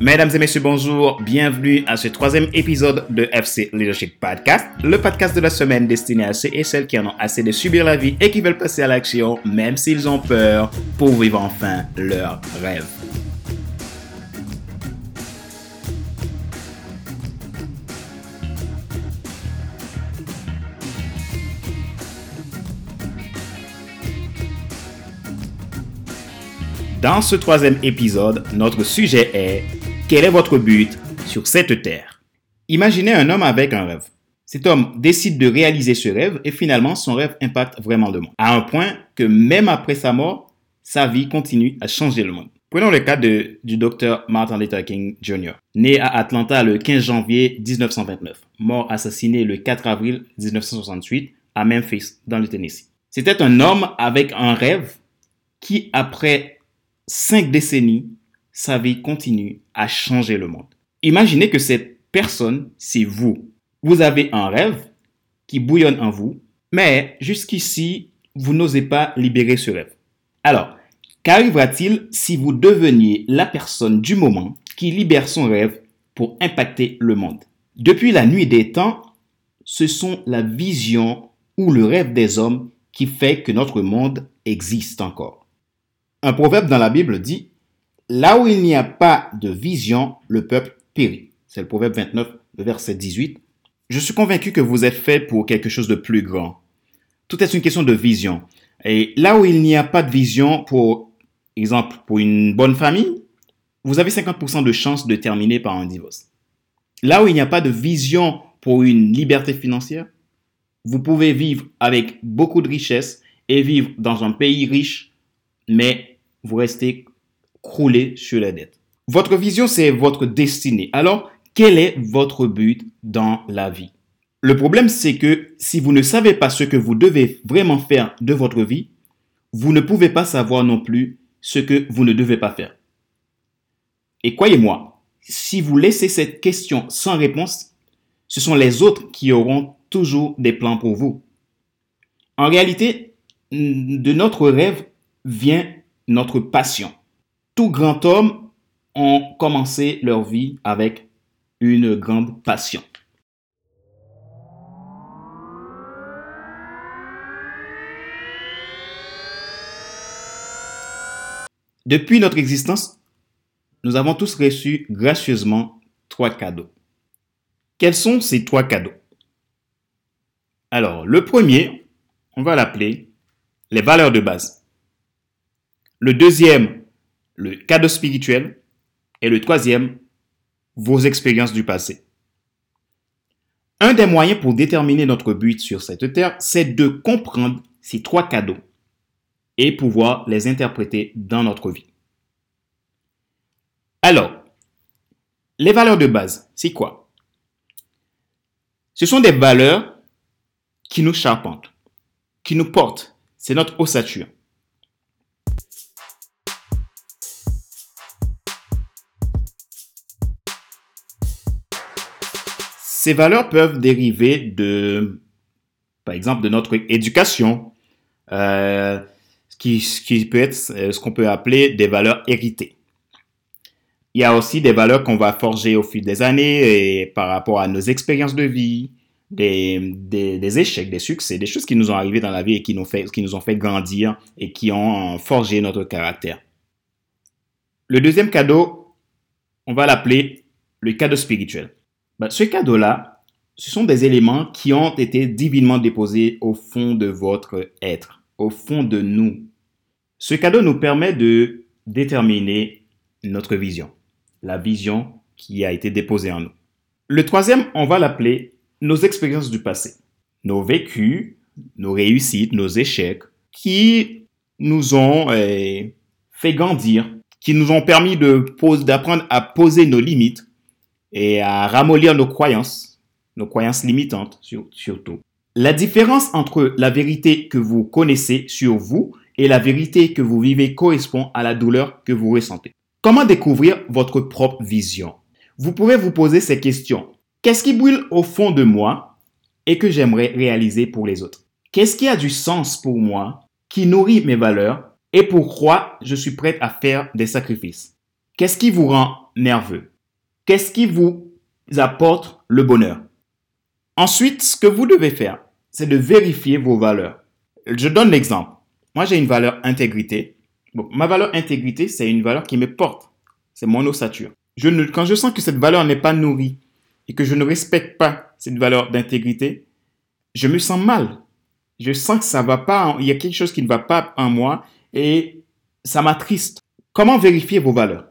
Mesdames et messieurs, bonjour. Bienvenue à ce troisième épisode de FC Leadership Podcast, le podcast de la semaine destiné à ceux et celles qui en ont assez de subir la vie et qui veulent passer à l'action, même s'ils ont peur, pour vivre enfin leur rêve. Dans ce troisième épisode, notre sujet est quel est votre but sur cette terre? Imaginez un homme avec un rêve. Cet homme décide de réaliser ce rêve et finalement son rêve impacte vraiment le monde. À un point que même après sa mort, sa vie continue à changer le monde. Prenons le cas du docteur Martin Luther King Jr., né à Atlanta le 15 janvier 1929, mort assassiné le 4 avril 1968 à Memphis, dans le Tennessee. C'était un homme avec un rêve qui, après cinq décennies, sa vie continue à changer le monde. Imaginez que cette personne, c'est vous. Vous avez un rêve qui bouillonne en vous, mais jusqu'ici, vous n'osez pas libérer ce rêve. Alors, qu'arrivera-t-il si vous deveniez la personne du moment qui libère son rêve pour impacter le monde? Depuis la nuit des temps, ce sont la vision ou le rêve des hommes qui fait que notre monde existe encore. Un proverbe dans la Bible dit Là où il n'y a pas de vision, le peuple périt. C'est le proverbe 29, verset 18. Je suis convaincu que vous êtes fait pour quelque chose de plus grand. Tout est une question de vision. Et là où il n'y a pas de vision, pour exemple, pour une bonne famille, vous avez 50% de chances de terminer par un divorce. Là où il n'y a pas de vision pour une liberté financière, vous pouvez vivre avec beaucoup de richesse et vivre dans un pays riche, mais vous restez crouler sur la dette. Votre vision, c'est votre destinée. Alors, quel est votre but dans la vie? Le problème, c'est que si vous ne savez pas ce que vous devez vraiment faire de votre vie, vous ne pouvez pas savoir non plus ce que vous ne devez pas faire. Et croyez-moi, si vous laissez cette question sans réponse, ce sont les autres qui auront toujours des plans pour vous. En réalité, de notre rêve vient notre passion grand homme ont commencé leur vie avec une grande passion. Depuis notre existence, nous avons tous reçu gracieusement trois cadeaux. Quels sont ces trois cadeaux? Alors, le premier, on va l'appeler les valeurs de base. Le deuxième, le cadeau spirituel, et le troisième, vos expériences du passé. Un des moyens pour déterminer notre but sur cette terre, c'est de comprendre ces trois cadeaux et pouvoir les interpréter dans notre vie. Alors, les valeurs de base, c'est quoi? Ce sont des valeurs qui nous charpentent, qui nous portent. C'est notre ossature. Ces valeurs peuvent dériver de, par exemple, de notre éducation, euh, qui, qui peut être euh, ce qu'on peut appeler des valeurs héritées. Il y a aussi des valeurs qu'on va forger au fil des années et par rapport à nos expériences de vie, des, échecs, des succès, des choses qui nous ont arrivées dans la vie et qui nous, fait, qui nous ont fait grandir et qui ont forgé notre caractère. Le deuxième cadeau, on va l'appeler le cadeau spirituel. Ben, ce cadeau-là, ce sont des éléments qui ont été divinement déposés au fond de votre être, au fond de nous. Ce cadeau nous permet de déterminer notre vision, la vision qui a été déposée en nous. Le troisième, on va l'appeler nos expériences du passé, nos vécus, nos réussites, nos échecs, qui nous ont eh, fait grandir, qui nous ont permis d'apprendre à poser nos limites et à ramollir nos croyances, nos croyances limitantes surtout. La différence entre la vérité que vous connaissez sur vous et la vérité que vous vivez correspond à la douleur que vous ressentez. Comment découvrir votre propre vision? Vous pouvez vous poser ces questions. Qu'est-ce qui brûle au fond de moi et que j'aimerais réaliser pour les autres? Qu'est-ce qui a du sens pour moi, qui nourrit mes valeurs et pourquoi je suis prête à faire des sacrifices? Qu'est-ce qui vous rend nerveux? Qu'est-ce qui vous apporte le bonheur? Ensuite, ce que vous devez faire, c'est de vérifier vos valeurs. Je donne l'exemple. Moi, j'ai une valeur intégrité. ma valeur intégrité, c'est une valeur qui me porte. C'est mon ossature. Quand je sens que cette valeur n'est pas nourrie et que je ne respecte pas cette valeur d'intégrité, je me sens mal. Je sens que ça va pas, il y a quelque chose qui ne va pas en moi et ça m'attriste. Comment vérifier vos valeurs?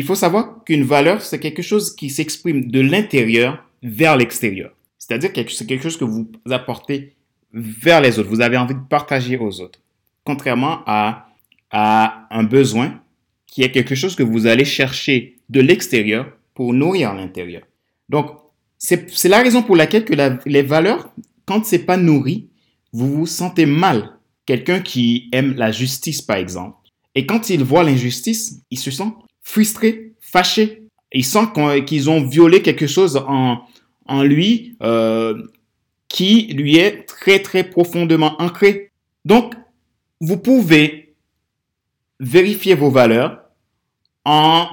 Il faut savoir qu'une valeur, c'est quelque chose qui s'exprime de l'intérieur vers l'extérieur. C'est-à-dire que c'est quelque chose que vous apportez vers les autres. Vous avez envie de partager aux autres. Contrairement à, un besoin qui est quelque chose que vous allez chercher de l'extérieur pour nourrir l'intérieur. Donc, c'est la raison pour laquelle que les valeurs, quand c'est pas nourri, vous vous sentez mal. Quelqu'un qui aime la justice, par exemple, et quand il voit l'injustice, il se sent frustré, fâché. Il sent qu'ils ont violé quelque chose en, en lui euh, qui lui est très très profondément ancré. Donc, vous pouvez vérifier vos valeurs en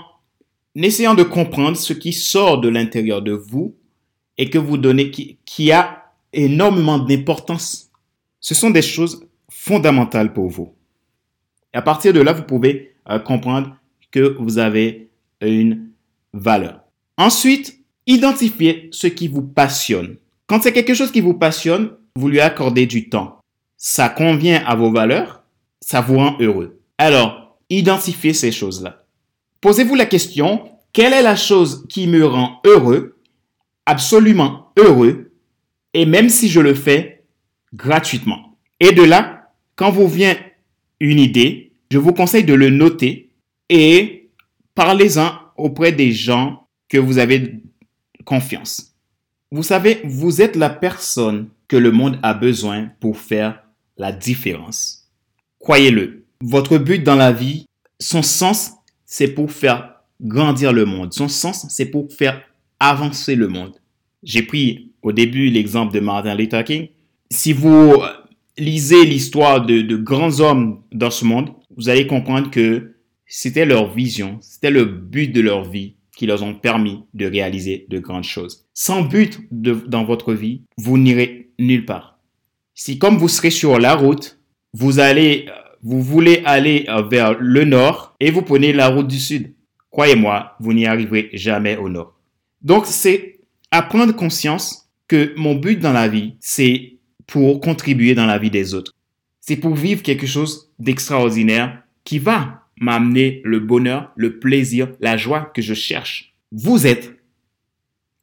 essayant de comprendre ce qui sort de l'intérieur de vous et que vous donnez, qui, qui a énormément d'importance. Ce sont des choses fondamentales pour vous. Et à partir de là, vous pouvez euh, comprendre que vous avez une valeur. Ensuite, identifiez ce qui vous passionne. Quand c'est quelque chose qui vous passionne, vous lui accordez du temps. Ça convient à vos valeurs, ça vous rend heureux. Alors, identifiez ces choses-là. Posez-vous la question, quelle est la chose qui me rend heureux, absolument heureux, et même si je le fais gratuitement? Et de là, quand vous vient une idée, je vous conseille de le noter et parlez-en auprès des gens que vous avez confiance. Vous savez, vous êtes la personne que le monde a besoin pour faire la différence. Croyez-le, votre but dans la vie, son sens, c'est pour faire grandir le monde. Son sens, c'est pour faire avancer le monde. J'ai pris au début l'exemple de Martin Luther King. Si vous lisez l'histoire de, de grands hommes dans ce monde, vous allez comprendre que c'était leur vision, c'était le but de leur vie qui leur ont permis de réaliser de grandes choses. Sans but dans votre vie, vous n'irez nulle part. Si comme vous serez sur la route, vous allez, euh, vous voulez aller euh, vers le nord et vous prenez la route du sud, croyez-moi, vous n'y arriverez jamais au nord. Donc c'est à prendre conscience que mon but dans la vie, c'est pour contribuer dans la vie des autres. C'est pour vivre quelque chose d'extraordinaire qui va m'amener le bonheur, le plaisir, la joie que je cherche. Vous êtes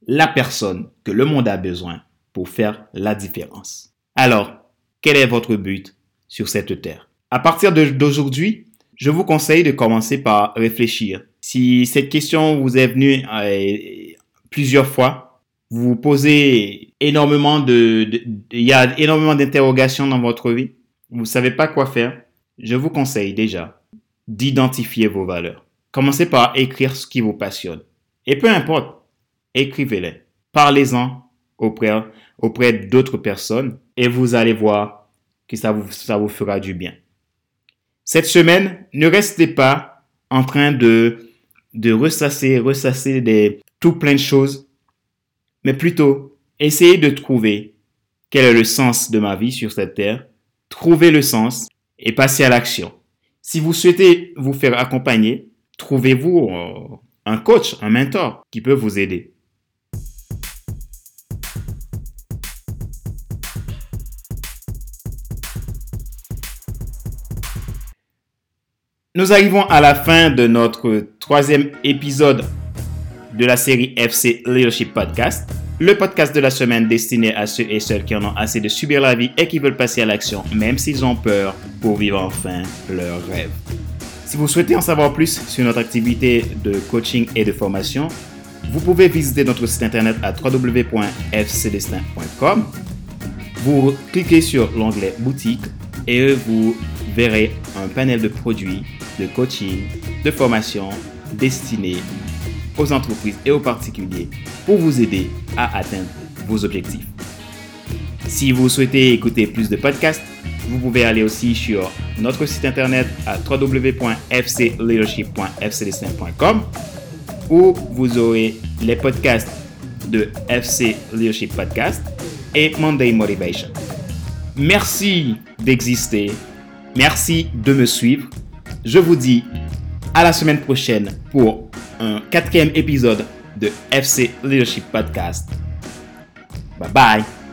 la personne que le monde a besoin pour faire la différence. Alors, quel est votre but sur cette terre? À partir d'aujourd'hui, je vous conseille de commencer par réfléchir. Si cette question vous est venue euh, plusieurs fois, vous vous posez énormément de, il y a énormément d'interrogations dans votre vie, vous savez pas quoi faire, je vous conseille déjà d'identifier vos valeurs. Commencez par écrire ce qui vous passionne. Et peu importe, écrivez-les. Parlez-en auprès, auprès d'autres personnes et vous allez voir que ça vous, fera du bien. Cette semaine, ne restez pas en train de, de ressasser, ressasser des, tout plein de choses, mais plutôt essayez de trouver quel est le sens de ma vie sur cette terre, trouvez le sens et passez à l'action. Si vous souhaitez vous faire accompagner, trouvez-vous euh, un coach, un mentor qui peut vous aider. Nous arrivons à la fin de notre troisième épisode de la série FC Leadership Podcast le podcast de la semaine destiné à ceux et celles qui en ont assez de subir la vie et qui veulent passer à l'action, même s'ils ont peur, pour vivre enfin leur rêve. Si vous souhaitez en savoir plus sur notre activité de coaching et de formation, vous pouvez visiter notre site internet à www.fcdestin.com. Vous cliquez sur l'onglet boutique et vous verrez un panel de produits de coaching, de formation destinés aux entreprises et aux particuliers pour vous aider à atteindre vos objectifs. Si vous souhaitez écouter plus de podcasts, vous pouvez aller aussi sur notre site internet à www.fcleadership.fcdestin.com où vous aurez les podcasts de FC Leadership Podcast et Monday Motivation. Merci d'exister. Merci de me suivre. Je vous dis à la semaine prochaine pour un quatrième épisode de FC Leadership Podcast. Bye bye.